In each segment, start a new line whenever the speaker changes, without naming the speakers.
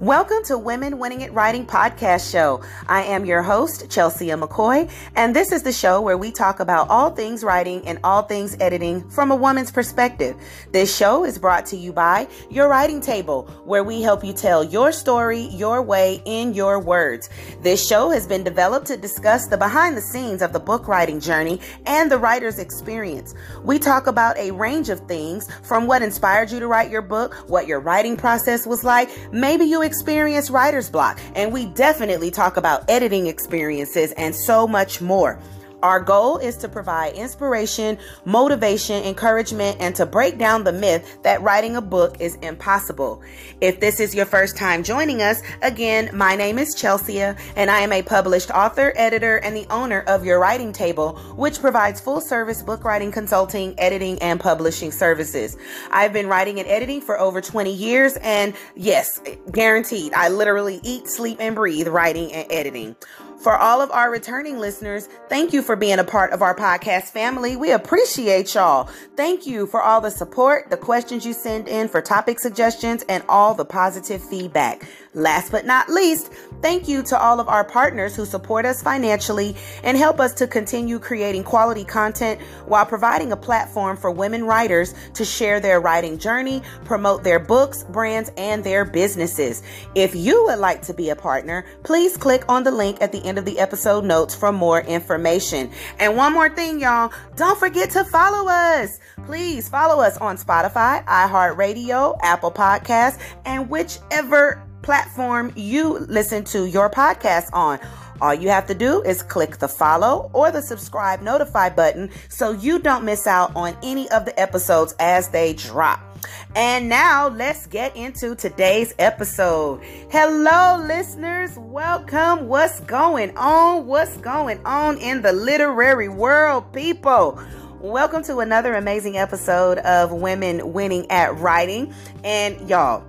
Welcome to Women Winning It Writing podcast show. I am your host, Chelsea McCoy, and this is the show where we talk about all things writing and all things editing from a woman's perspective. This show is brought to you by Your Writing Table, where we help you tell your story your way in your words. This show has been developed to discuss the behind the scenes of the book writing journey and the writer's experience. We talk about a range of things from what inspired you to write your book, what your writing process was like, maybe you experience writer's block, and we definitely talk about editing experiences and so much more. Our goal is to provide inspiration, motivation, encouragement, and to break down the myth that writing a book is impossible. If this is your first time joining us, again, my name is Chelsea, and I am a published author, editor, and the owner of Your Writing Table, which provides full service book writing consulting, editing, and publishing services. I've been writing and editing for over 20 years, and yes, guaranteed, I literally eat, sleep, and breathe writing and editing. For all of our returning listeners, thank you for being a part of our podcast family. We appreciate y'all. Thank you for all the support, the questions you send in for topic suggestions, and all the positive feedback. Last but not least, thank you to all of our partners who support us financially and help us to continue creating quality content while providing a platform for women writers to share their writing journey, promote their books, brands, and their businesses. If you would like to be a partner, please click on the link at the end of the episode notes for more information. And one more thing, y'all, don't forget to follow us. Please follow us on Spotify, iHeartRadio, Apple Podcasts, and whichever platform you listen to your podcast on. All you have to do is click the follow or the subscribe notify button so you don't miss out on any of the episodes as they drop. And now let's get into today's episode. Hello, listeners. Welcome. What's going on? What's going on in the literary world, people? Welcome to another amazing episode of Women Winning at Writing. And y'all,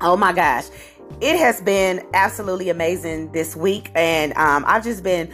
oh my gosh, it has been absolutely amazing this week, and um, I've just been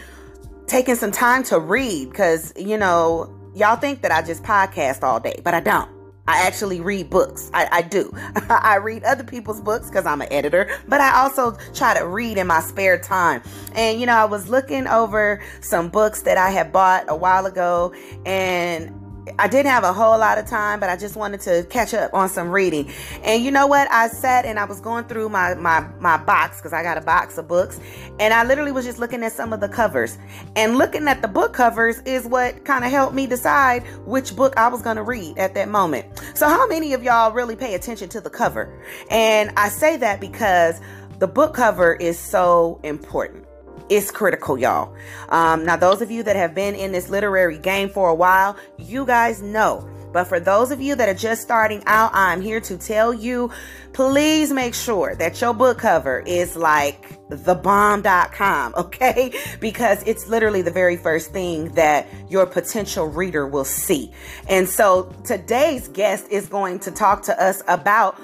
taking some time to read because you know y'all think that I just podcast all day, but I don't. I actually read books. I, I do. I read other people's books because I'm an editor, but I also try to read in my spare time. And, you know, I was looking over some books that I had bought a while ago, and I didn't have a whole lot of time, but I just wanted to catch up on some reading. And you know what? I sat and I was going through my my my box because I got a box of books, and I literally was just looking at some of the covers. And looking at the book covers is what kind of helped me decide which book I was going to read at that moment. So how many of y'all really pay attention to the cover? And I say that because the book cover is so important it's critical, y'all. Um, now, those of you that have been in this literary game for a while, you guys know. But for those of you that are just starting out, I'm here to tell you please make sure that your book cover is like thebomb.com, okay? Because it's literally the very first thing that your potential reader will see. And so today's guest is going to talk to us about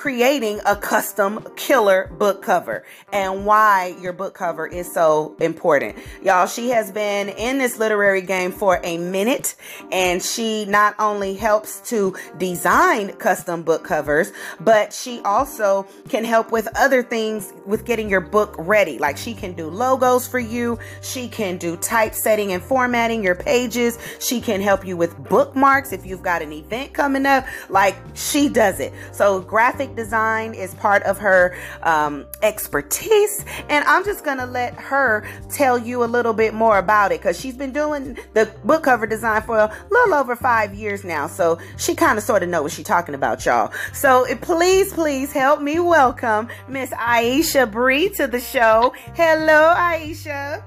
creating a custom killer book cover and why your book cover is so important. Y'all, she has been in this literary game for a minute and she not only helps to design custom book covers, but she also can help with other things with getting your book ready. Like she can do logos for you, she can do typesetting and formatting your pages, she can help you with bookmarks if you've got an event coming up. Like she does it. So graphic graphic design is part of her um, expertise. And I'm just going to let her tell you a little bit more about it because she's been doing the book cover design for a little over five years now. So she kind of sort of know what she's talking about, y'all. So please, please help me welcome Miss Iesha Bree to the show. Hello, Iesha.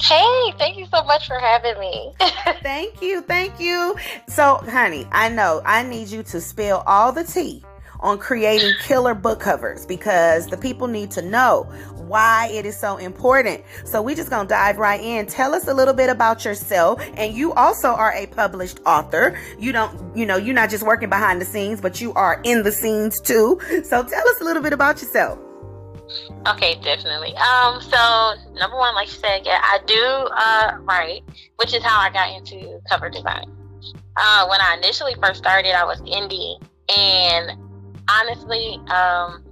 Hey, thank you so much for having me.
thank you, thank you. So, honey, I know I need you to spill all the tea on creating killer book covers because the people need to know why it is so important. So we just gonna dive right in. Tell us a little bit about yourself. And you also are a published author. You don't, you know, you're not just working behind the scenes, but you are in the scenes too. So tell us a little bit about yourself.
Okay, definitely. Um, so number one, like you said, yeah, I do uh write, which is how I got into cover design. Uh, when I initially first started, I was indie, and honestly, um,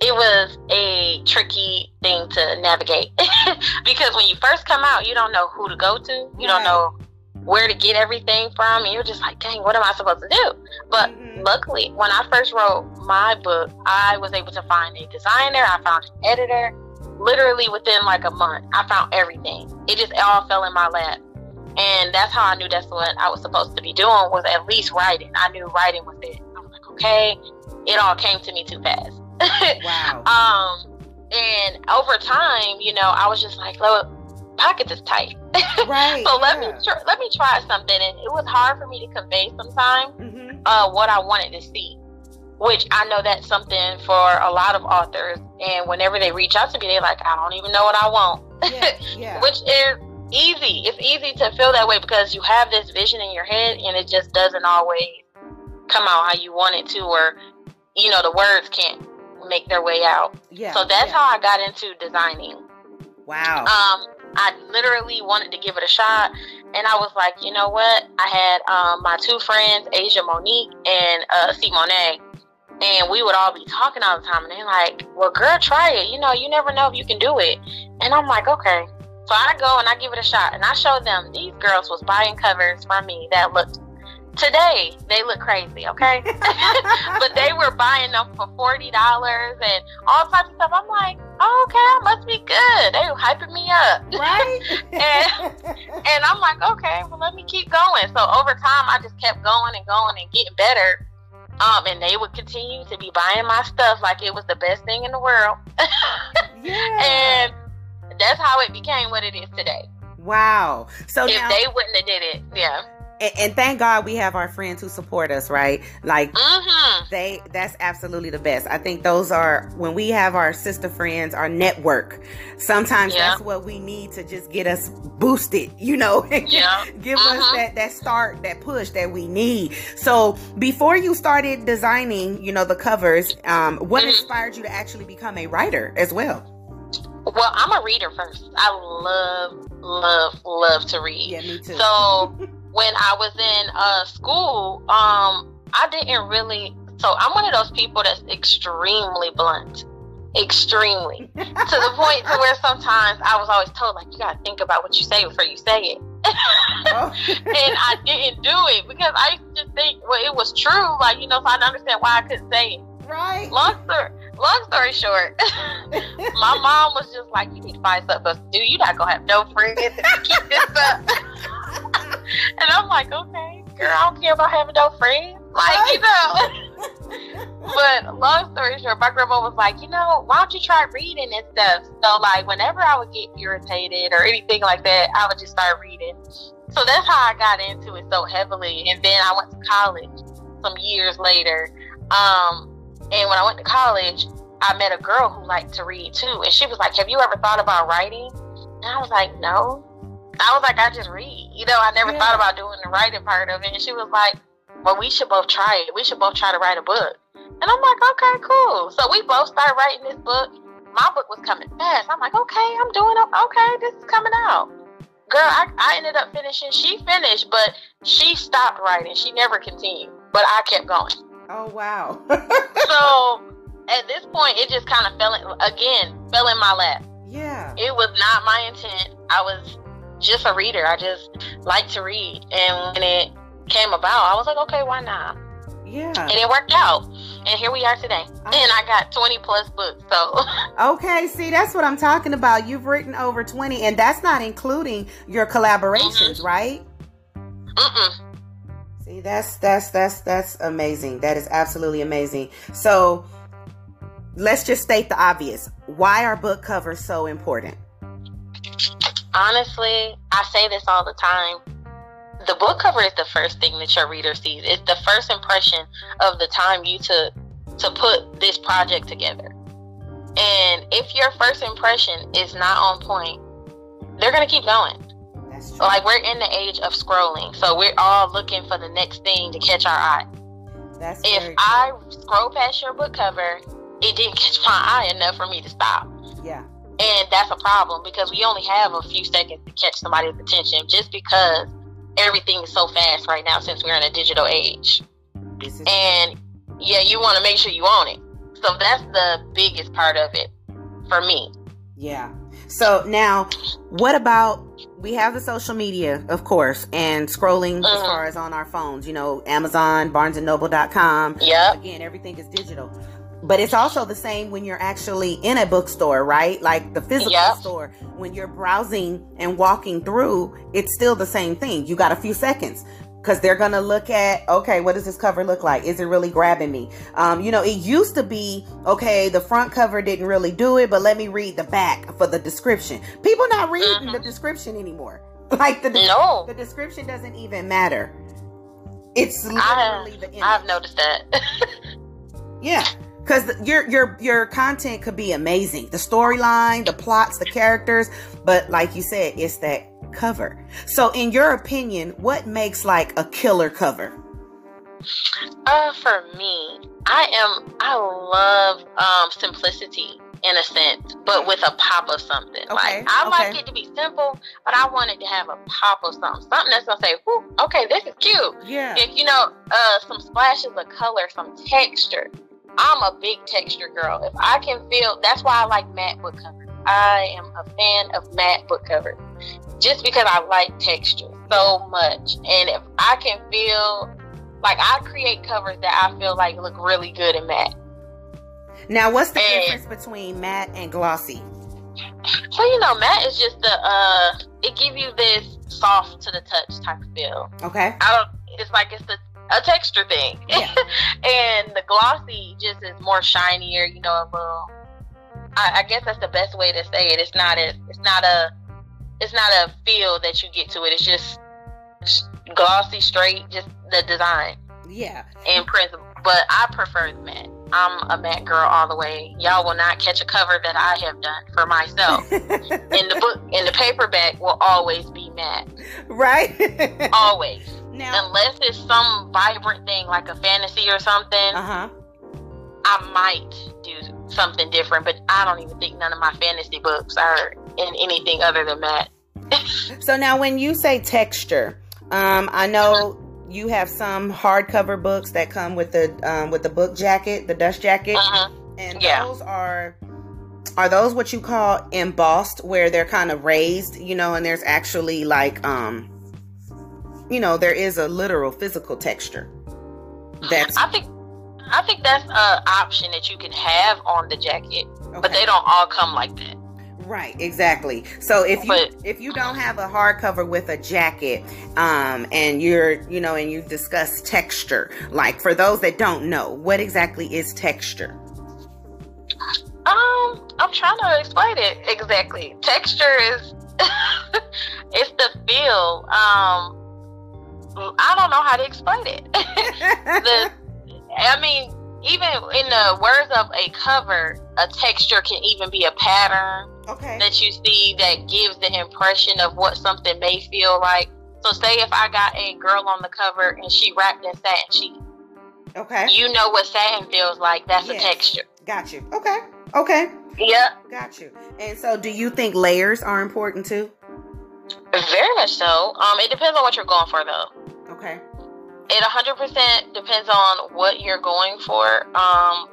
it was a tricky thing to navigate because when you first come out, you don't know who to go to. You right. don't know where to get everything from, and you're just like, dang, what am I supposed to do? But mm-hmm. luckily, when I first wrote my book, I was able to find a designer, I found an editor. Literally within like a month, I found everything. It just all fell in my lap. And that's how I knew that's what I was supposed to be doing was at least writing. I knew writing was it. I was like, okay, it all came to me too fast.
wow.
um, and over time, you know, I was just like, look, pockets is tight.
Right.
so let me tr- let me try something, and it was hard for me to convey sometimes mm-hmm. uh, what I wanted to see. Which I know that's something for a lot of authors, and whenever they reach out to me, they're like, "I don't even know what I want,"
yeah, yeah.
which is easy. It's easy to feel that way because you have this vision in your head, and it just doesn't always come out how you want it to, or you know, the words can't make their way out.
Yeah.
So that's
yeah.
how I got into designing.
Wow.
Um, I literally wanted to give it a shot. And I was like, you know what? I had um, my two friends, Asia Monique and uh, Simone, and we would all be talking all the time. And they're like, well, girl, try it. You know, you never know if you can do it. And I'm like, okay. So I go and I give it a shot. And I show them these girls was buying covers from me that looked today they look crazy, okay? but they were buying them for forty dollars and all types of stuff. I'm like, oh, okay, I must be good. They were hyping me up,
right?
and and I'm like, okay, well, let me keep going. So over time, I just kept going and going and getting better. Um, and they would continue to be buying my stuff like it was the best thing in the world.
yeah.
And that's how it became what it is today.
Wow. So
if
now,
they wouldn't have did it, yeah
and, and, thank God we have our friends who support us, right? Like
uh-huh.
they that's absolutely the best. I think those are when we have our sister friends, our network. Sometimes yeah. that's what we need to just get us boosted, you know,
yeah.
give uh-huh. us that that start, that push that we need. So before you started designing, you know, the covers, um, what mm-hmm. inspired you to actually become a writer as well?
Well, I'm a reader first. I love, love, love to read.
Yeah, me too.
So when I was in uh, school, um, I didn't really. So I'm one of those people that's extremely blunt, extremely to the point to where sometimes I was always told like you gotta think about what you say before you say it. oh. and I didn't do it because I used to think well it was true, like you know, so I didn't understand why I couldn't say it.
Right.
Long story, long story short, my mom was just like, "You need to find something else to do. You're not gonna have no friends if you keep this up." And I'm like, okay, girl, I don't care about having no friends. Like, you know. but long story short, my grandma was like, you know, why don't you try reading and stuff? So, like, whenever I would get irritated or anything like that, I would just start reading. So that's how I got into it so heavily. And then I went to college some years later. Um, and when I went to college, I met a girl who liked to read too. And she was like, Have you ever thought about writing? And I was like, No. I was like, I just read. You know, I never yeah. thought about doing the writing part of it. And she was like, Well, we should both try it. We should both try to write a book. And I'm like, Okay, cool. So we both started writing this book. My book was coming fast. I'm like, Okay, I'm doing it. Okay, this is coming out. Girl, I, I ended up finishing. She finished, but she stopped writing. She never continued. But I kept going.
Oh, wow.
so at this point, it just kind of fell in, again, fell in my lap.
Yeah.
It was not my intent. I was just a reader. I just like to read. And when it came about, I was like, okay, why not?
Yeah.
And it worked out. And here we are today. and I got 20 plus books. So
Okay, see that's what I'm talking about. You've written over 20 and that's not including your collaborations, mm-hmm. right?
Mm-mm.
See, that's that's that's that's amazing. That is absolutely amazing. So, let's just state the obvious. Why are book covers so important?
Honestly, I say this all the time. The book cover is the first thing that your reader sees. It's the first impression of the time you took to put this project together. And if your first impression is not on point, they're going to keep going. Like we're in the age of scrolling, so we're all looking for the next thing to catch our eye.
That's
if I scroll past your book cover, it didn't catch my eye enough for me to stop.
Yeah.
And that's a problem because we only have a few seconds to catch somebody's attention just because everything is so fast right now since we're in a digital age. And yeah, you want to make sure you own it. So that's the biggest part of it for me.
Yeah. So now, what about we have the social media, of course, and scrolling mm-hmm. as far as on our phones, you know, Amazon, BarnesandNoble.com.
Yeah.
Again, everything is digital. But it's also the same when you're actually in a bookstore, right? Like the physical yep. store. When you're browsing and walking through, it's still the same thing. You got a few seconds because they're gonna look at okay what does this cover look like is it really grabbing me um, you know it used to be okay the front cover didn't really do it but let me read the back for the description people not reading mm-hmm. the description anymore like the,
no.
the description doesn't even matter it's literally
I,
the image.
i've noticed that
yeah because your your your content could be amazing the storyline the plots the characters but like you said it's that cover. So, in your opinion, what makes like a killer cover?
Uh, for me, I am I love um simplicity in a sense, but with a pop of something. Okay, like I okay. like it to be simple, but I want it to have a pop of something. Something that's gonna say, okay, this is cute.
Yeah.
If you know, uh some splashes of color, some texture. I'm a big texture girl. If I can feel that's why I like matte book covers. I am a fan of matte book covers just because I like texture so much. And if I can feel like I create covers that I feel like look really good in matte.
Now, what's the and, difference between matte and glossy?
So you know, matte is just the uh, it give you this soft to the touch type of feel.
Okay.
I don't. It's like it's the a texture thing, yeah. and the glossy just is more shinier. You know, a little. I, I guess that's the best way to say it. It's not a. It's not a it's not a feel that you get to it. It's just glossy, straight, just the design.
Yeah.
And principle. But I prefer the matte. I'm a matte girl all the way. Y'all will not catch a cover that I have done for myself. and the book and the paperback will always be matte.
Right?
always. Now, Unless it's some vibrant thing like a fantasy or something.
Uh-huh.
I might do something different, but I don't even think none of my fantasy books are in anything other than that.
so now, when you say texture, um, I know you have some hardcover books that come with the um, with the book jacket, the dust jacket,
uh-huh.
and yeah. those are are those what you call embossed, where they're kind of raised, you know, and there's actually like um, you know, there is a literal physical texture. That's
I think I think that's an option that you can have on the jacket, okay. but they don't all come like that.
Right, exactly. So if you but, if you don't have a hardcover with a jacket, um, and you're you know, and you discuss texture, like for those that don't know, what exactly is texture?
Um, I'm trying to explain it exactly. Texture is it's the feel. Um, I don't know how to explain it. the I mean, even in the words of a cover, a texture can even be a pattern
okay.
that you see that gives the impression of what something may feel like. So, say if I got a girl on the cover and she wrapped in satin sheets.
Okay.
You know what satin feels like. That's yes. a texture.
Got you. Okay. Okay.
Yeah.
Got you. And so, do you think layers are important too?
Very much so. Um, it depends on what you're going for, though.
Okay
it 100% depends on what you're going for. Um,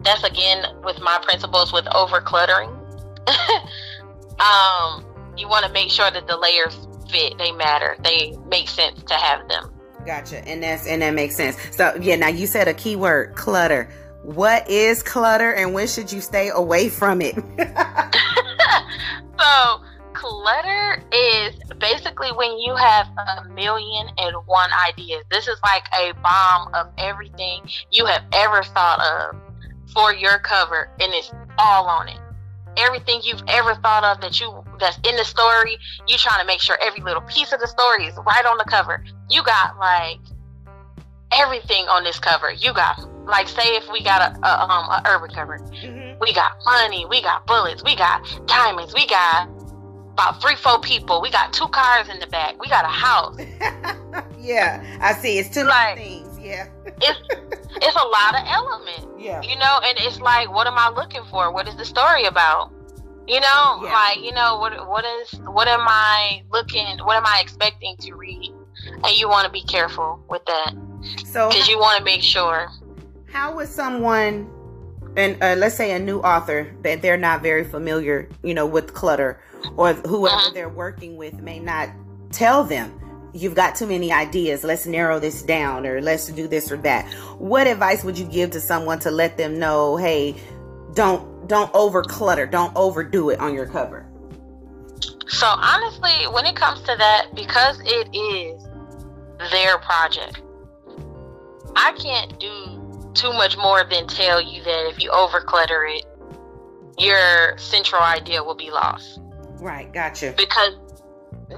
that's again with my principles with over cluttering. um, you want to make sure that the layers fit, they matter, they make sense to have them.
Gotcha, and that's and that makes sense. So yeah, now you said a keyword, clutter. What is clutter, and when should you stay away from it?
so clutter is basically when you have a million and one ideas. This is like a bomb of everything you have ever thought of for your cover, and it's all on it. Everything you've ever thought of that you that's in the story, you trying to make sure every little piece of the story is right on the cover. You got like everything on this cover. You got like say if we got a, a um a urban cover, mm-hmm. we got money, we got bullets, we got diamonds, we got about three, four people. We got two cars in the back. We got a house.
yeah, I see. It's two like, things. Yeah.
it's it's a lot of elements.
Yeah.
You know, and it's like, what am I looking for? What is the story about? You know, yeah. like you know, what what is what am I looking? What am I expecting to read? And you want to be careful with that.
So
because you want to make sure.
How would someone and uh, let's say a new author that they're not very familiar, you know, with clutter, or whoever
Uh-huh.
they're working with may not tell them you've got too many ideas. Let's narrow this down, or let's do this or that. What advice would you give to someone to let them know, hey, don't don't over clutter, don't overdo it on your cover?
So honestly, when it comes to that, because it is their project, I can't do too much more than tell you that if you over clutter it, your central idea will be lost.
Right, gotcha.
Because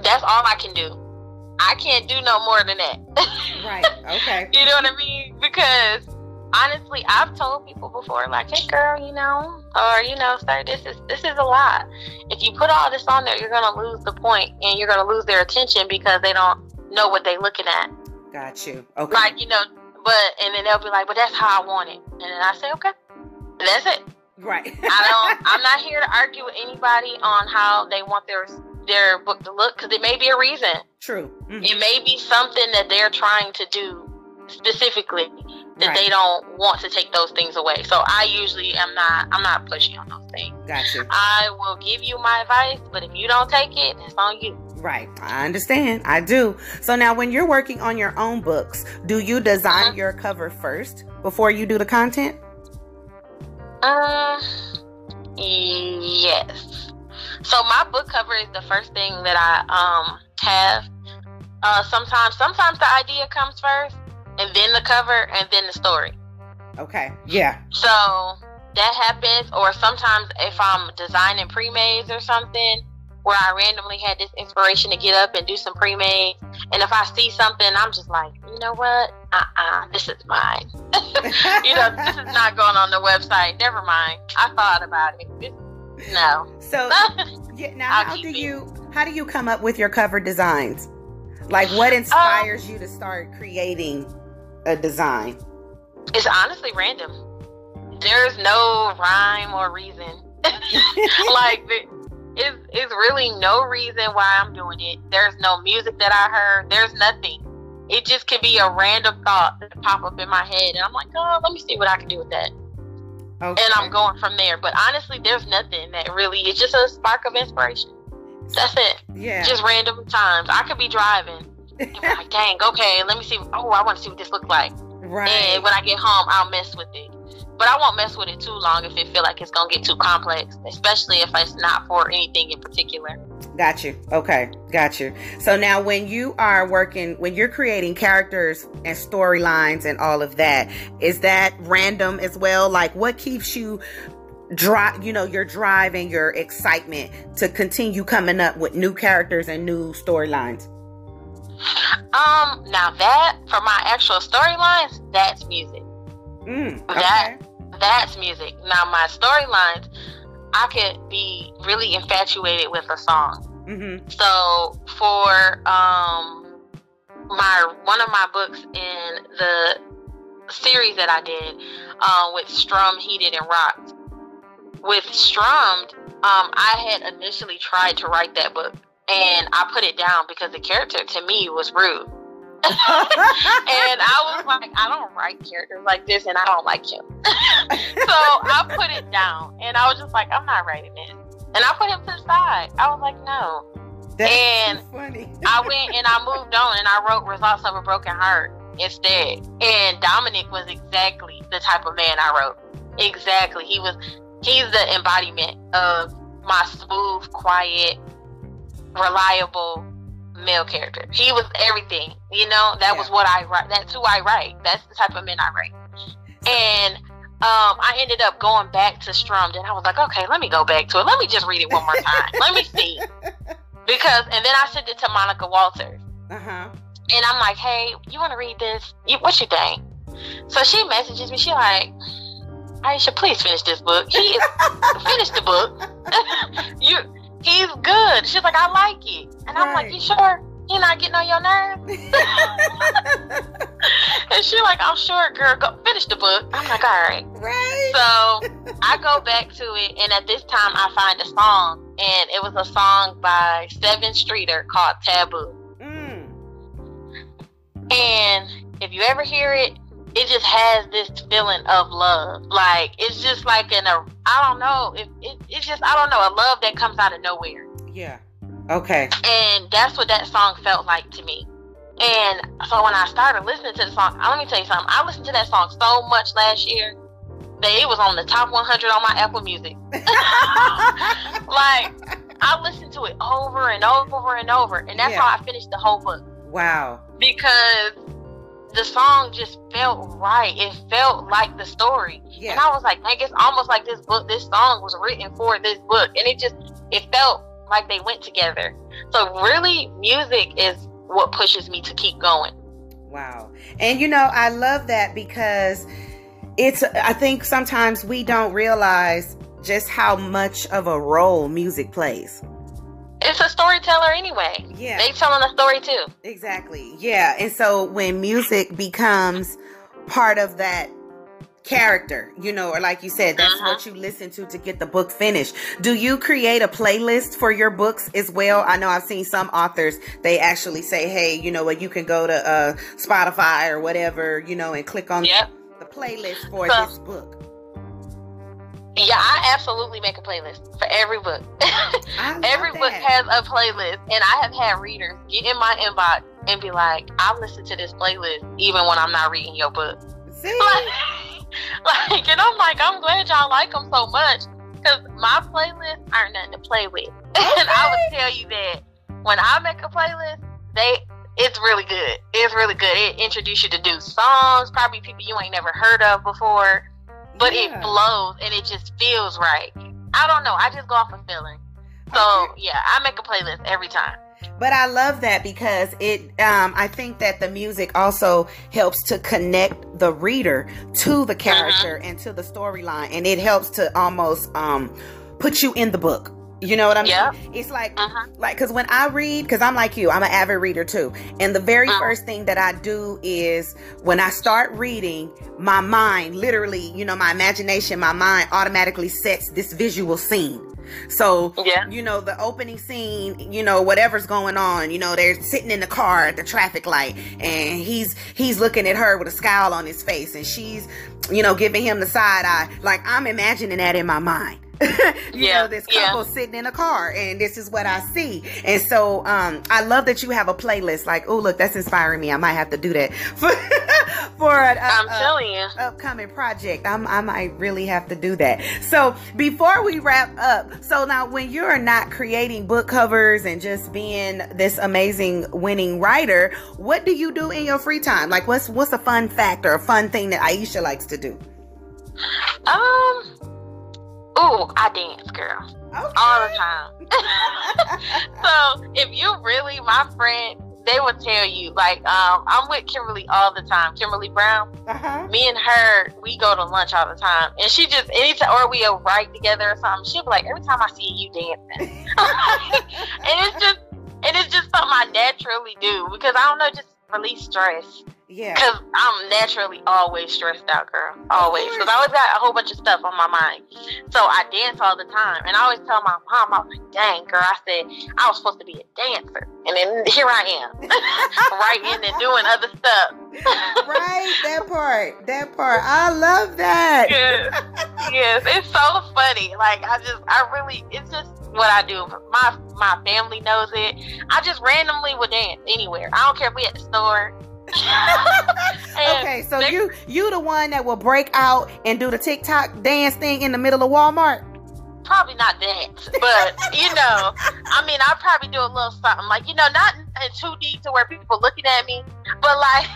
that's all I can do. I can't do no more than that.
Right, okay.
you know what I mean? Because honestly, I've told people before, like, "Hey, girl, you know, or you know, sir, this is this is a lot. If you put all this on there, you're gonna lose the point, and you're gonna lose their attention because they don't know what they're looking at.
Got you. Okay.
Like, you know, but and then they'll be like, "But that's how I want it," and then I say, "Okay, that's it."
Right.
I don't. I'm not here to argue with anybody on how they want their their book to look because it may be a reason.
True. Mhm.
It may be something that they're trying to do specifically that
Right.
they don't want to take those things away. So I usually am not. I'm not pushing on those things.
Gotcha.
I will give you my advice, but if you don't take it, it's on you.
Right. I understand. I do. So now when you're working on your own books, do you design
Uh-huh.
your cover first before you do the content?
Um. Yes. So my book cover is the first thing that I um have. Uh, sometimes, sometimes the idea comes first, and then the cover, and then the story.
Okay. Yeah.
So that happens, or sometimes if I'm designing pre-mades or something, where I randomly had this inspiration to get up and do some pre-made, and if I see something, I'm just like, you know what? Uh-uh, this is mine. you know, this is not going on the website. Never mind. I thought about it. No.
So yeah, now how do
it.
you how do you come up with your cover designs? Like what
Um,
inspires you to start creating a design?
it's honestly random. There's no rhyme or reason. like the- it's it's really no reason why I'm doing it. There's no music that I heard. There's nothing. It just could be a random thought that pop up in my head, and I'm like, oh, let me see what I can do with that,
Okay.
and I'm going from there. But honestly, there's nothing that really. It's just a spark of inspiration. That's it.
yeah.
Just random times. I could be driving and like, dang, okay, let me see. Oh, I want to see what this looks like.
right.
And when I get home, I'll mess with it. But I won't mess with it too long if it feel like it's gonna get too complex, especially if it's not for anything in particular.
Got you. Okay. Got you. So now when you are working, when you're creating characters and storylines and all of that, is that random as well? Like what keeps you drive, you know, your drive and your excitement to continue coming up with new characters and new storylines?
Um, now that for my actual storylines, that's music.
Mm, okay.
That- That's music. Now my storylines, I could be really infatuated with a song.
Mm-hmm.
So for um my one of my books in the series that I did uh, with Strum, Heated, and Rocked. With Strummed, um, I had initially tried to write that book, and I put it down because the character to me was rude. and I was like, I don't write characters like this, and I don't like him. so I put it down, and I was just like, I'm not writing this. And I put him to the side. I was like, no.
That's
And
funny.
I went and I moved on, and I wrote Results of a Broken Heart instead. And Dominic was exactly the type of man I wrote. Exactly. He was. He's the embodiment of my smooth, quiet, reliable male character. He was everything. You know, that was what I write. That's who I write. That's the type of men I write. And um, I ended up going back to Strummed, and I was like, okay, let me go back to it. Let me just read it one more time. let me see. Because, and then I sent it to Monica Walters.
Uh huh.
And I'm like, hey, you want to read this? You, what you think? So she messages me. She like, Iesha, please finish this book. He is finish the book. you, he's good. She's like, I like it. And I'm like, you sure? He not getting on your nerves? And she like, I'm sure, girl. Go finish the book. I'm like, all right.
right.
So I go back to it, and at this time, I find a song, and it was a song by Sevyn Streeter called Taboo.
Mm.
And if you ever hear it, it just has this feeling of love. Like it's just like in a I don't know. It, it it's just I don't know a love that comes out of nowhere.
Yeah. Okay.
And that's what that song felt like to me. And so when I started listening to the song, let me tell you something. I listened to that song so much last year that it was on the top 100 on my Apple Music. like I listened to it over and over and over, and that's yeah. how I finished the whole book.
Wow.
Because the song just felt right. It felt like the story. Yeah. And I was like, I guess almost like this book, this song was written for this book. And it just, it felt like they went together. So really, music is what pushes me to keep going.
Wow. And you know, I love that because it's, I think sometimes we don't realize just how much of a role music plays
it's a storyteller anyway. Yeah. They telling a story too.
Exactly. Yeah. And so when music becomes part of that character, you know, or like you said, that's uh-huh. what you listen to to get the book finished. Do you create a playlist for your books as well? I know I've seen some authors, they actually say, hey, you know what, you can go to uh, Spotify or whatever, you know, and click on yep. the, the playlist for so, this book.
Yeah, I absolutely make a playlist for every book. every that. book has a playlist, and I have had readers get in my inbox and be like, "I listen to this playlist even when I'm not reading your book." See? Like, like, and I'm like, I'm glad y'all like them so much because my playlists aren't nothing to play with. Okay. and I would tell you that when I make a playlist, they it's really good. It's really good. It introduces you to new songs, probably people you ain't never heard of before but yeah. it flows and it just feels right. I don't know. I just go off a feeling. So yeah, I make a playlist every time.
But I love that because it. Um, I think that the music also helps to connect the reader to the uh-huh. character uh-huh. and to the storyline, and it helps to almost um, put you in the book. You know what I mean? Yeah. It's like, uh-huh. like, cause when I read, cause I'm like you, I'm an avid reader too. And the very uh-huh. first thing that I do is when I start reading, my mind literally, you know, my imagination, my mind automatically sets this visual scene. So, yeah. you know, the opening scene, you know, whatever's going on, you know, they're sitting in the car at the traffic light and he's he's looking at her with a scowl on his face and she's, you know, giving him the side eye. Like I'm imagining that in my mind. you yeah, know, this couple yeah. sitting in a car and this is what I see. And so um I love that you have a playlist like, oh look, that's inspiring me. I might have to do that for for an
I'm telling you.
upcoming project. I'm I might really have to do that. So before we wrap up, so now when you're not creating book covers and just being this amazing winning writer, what do you do in your free time? Like what's what's a fun fact or a fun thing that Iesha likes to do?
Um Ooh, I dance, girl. Okay. All the time. so if you really, my friend, they will tell you, like, um, I'm with Kimberly all the time. Kimberly Brown. Uh-huh. Me and her, we go to lunch all the time. And she just, anytime, or we'll write together or something, she'll be like, every time I see you dancing. and it's just, and it's just something I naturally do because I don't know, just release stress. Yeah. Because I'm naturally always stressed out, girl. Always. Because I always got a whole bunch of stuff on my mind. So I dance all the time. And I always tell my mom, I was like, dang, girl, I said, I was supposed to be a dancer. And then here I am, writing and doing other stuff.
right. That part. That part. I love that.
yes. yes. It's so funny. Like, I just, I really, it's just what I do. My my family knows it. I just randomly would dance anywhere. I don't care if we at the store
okay, so they, you you the one that will break out and do the TikTok dance thing in the middle of Walmart?
Probably not dance, but you know, I mean, I'll probably do a little something like you know, not in too deep to where people looking at me, but like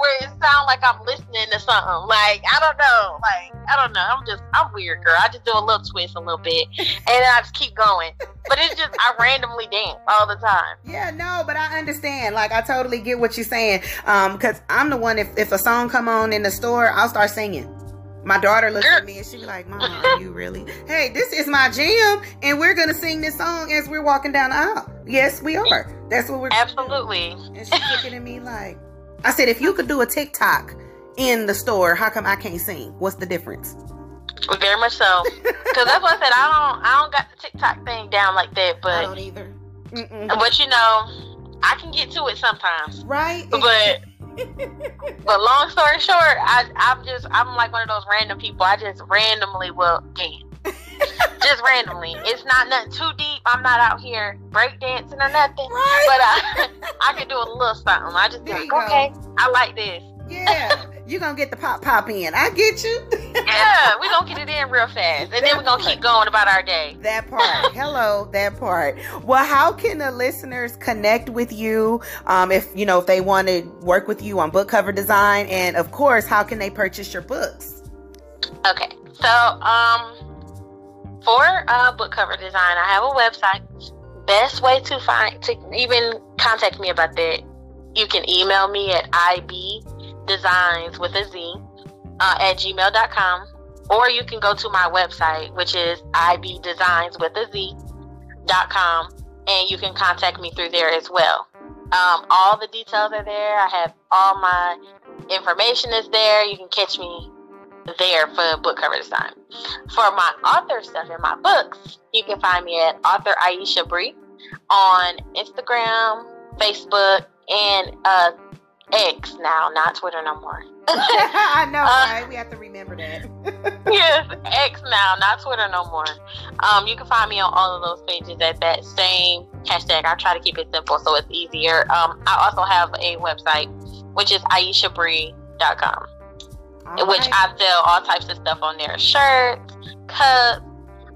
where it sounds like I'm listening to something. Like I don't know, like I don't know. I'm just I'm weird, girl. I just do a little twist a little bit, and I just keep going. But it's just I randomly dance all the time.
Yeah, no, but I understand. Like I totally get what you're saying. Um, because I'm the one. If if a song come on in the store, I'll start singing. My daughter looks at me and she be like, "Mom, are you really? Hey, this is my jam, and we're gonna sing this song as we're walking down the aisle. Yes, we are. That's what we're
absolutely."
And she's looking at me like, I said, if you could do a TikTok in the store, how come I can't sing? What's the difference?
Very much so. Because that's what I said. I don't, I don't got the TikTok thing down like that. But I
don't either.
Mm-mm. But you know, I can get to it sometimes.
Right.
But but long story short, I I'm just I'm like one of those random people. I just randomly will dance. just randomly. It's not nothing too deep. I'm not out here breakdancing or nothing. Right. But I I can do a little something. I just like, okay, I like this.
Yeah. You're gonna get the pop pop in. I get you.
yeah, we're gonna get it in real fast. And that then we're gonna keep going about our day.
That part. Hello, that part. Well, how can the listeners connect with you? Um, if you know, if they want to work with you on book cover design, and of course, how can they purchase your books?
Okay. So, um for uh, book cover design, I have a website. Best way to find to even contact me about that, you can email me at ib designs with a Z uh, at gmail.com. Or you can go to my website, which is ibdesigns with a Z dot com, and you can contact me through there as well. Um, all the details are there. I have all my information is there. You can catch me there for book cover design. For my author stuff in my books, you can find me at author Iesha Bree on Instagram, Facebook, and uh, X now, not Twitter no more.
I know, uh, right? We have to remember that.
yes, X now, not Twitter no more. Um, you can find me on all of those pages at that same hashtag. I try to keep it simple so it's easier. Um, I also have a website, which is IeshaBree.com, all which right. I sell all types of stuff on there shirts, cups.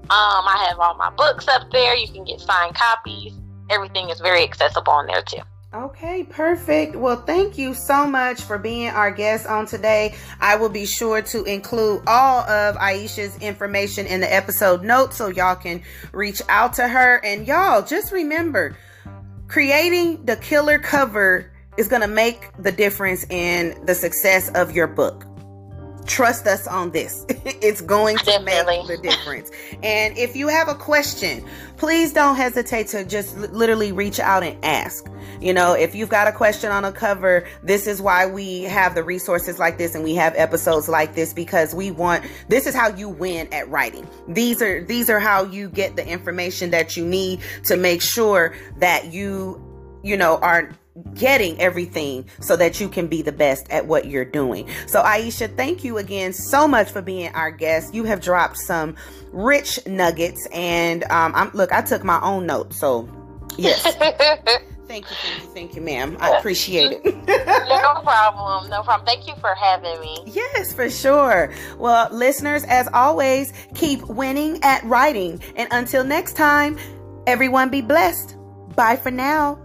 Um, I have all my books up there. You can get signed copies. Everything is very accessible on there too.
Okay, perfect. Well, thank you so much for being our guest on today. I will be sure to include all of Iesha's information in the episode notes so y'all can reach out to her. And y'all, just remember creating the killer cover is going to make the difference in the success of your book trust us on this. it's going to Definitely. make the difference. and if you have a question, please don't hesitate to just literally reach out and ask. You know, if you've got a question on a cover, this is why we have the resources like this and we have episodes like this because we want this is how you win at writing. These are these are how you get the information that you need to make sure that you you know are getting everything so that you can be the best at what you're doing. So, Iesha, thank you again so much for being our guest. You have dropped some rich nuggets, and um, I'm look, I took my own notes, so yes. Thank you, thank you, thank you, ma'am. I appreciate it.
no problem. No problem. Thank you for having me.
Yes, for sure. Well, listeners, as always, keep winning at writing. And until next time, everyone be blessed. Bye for now.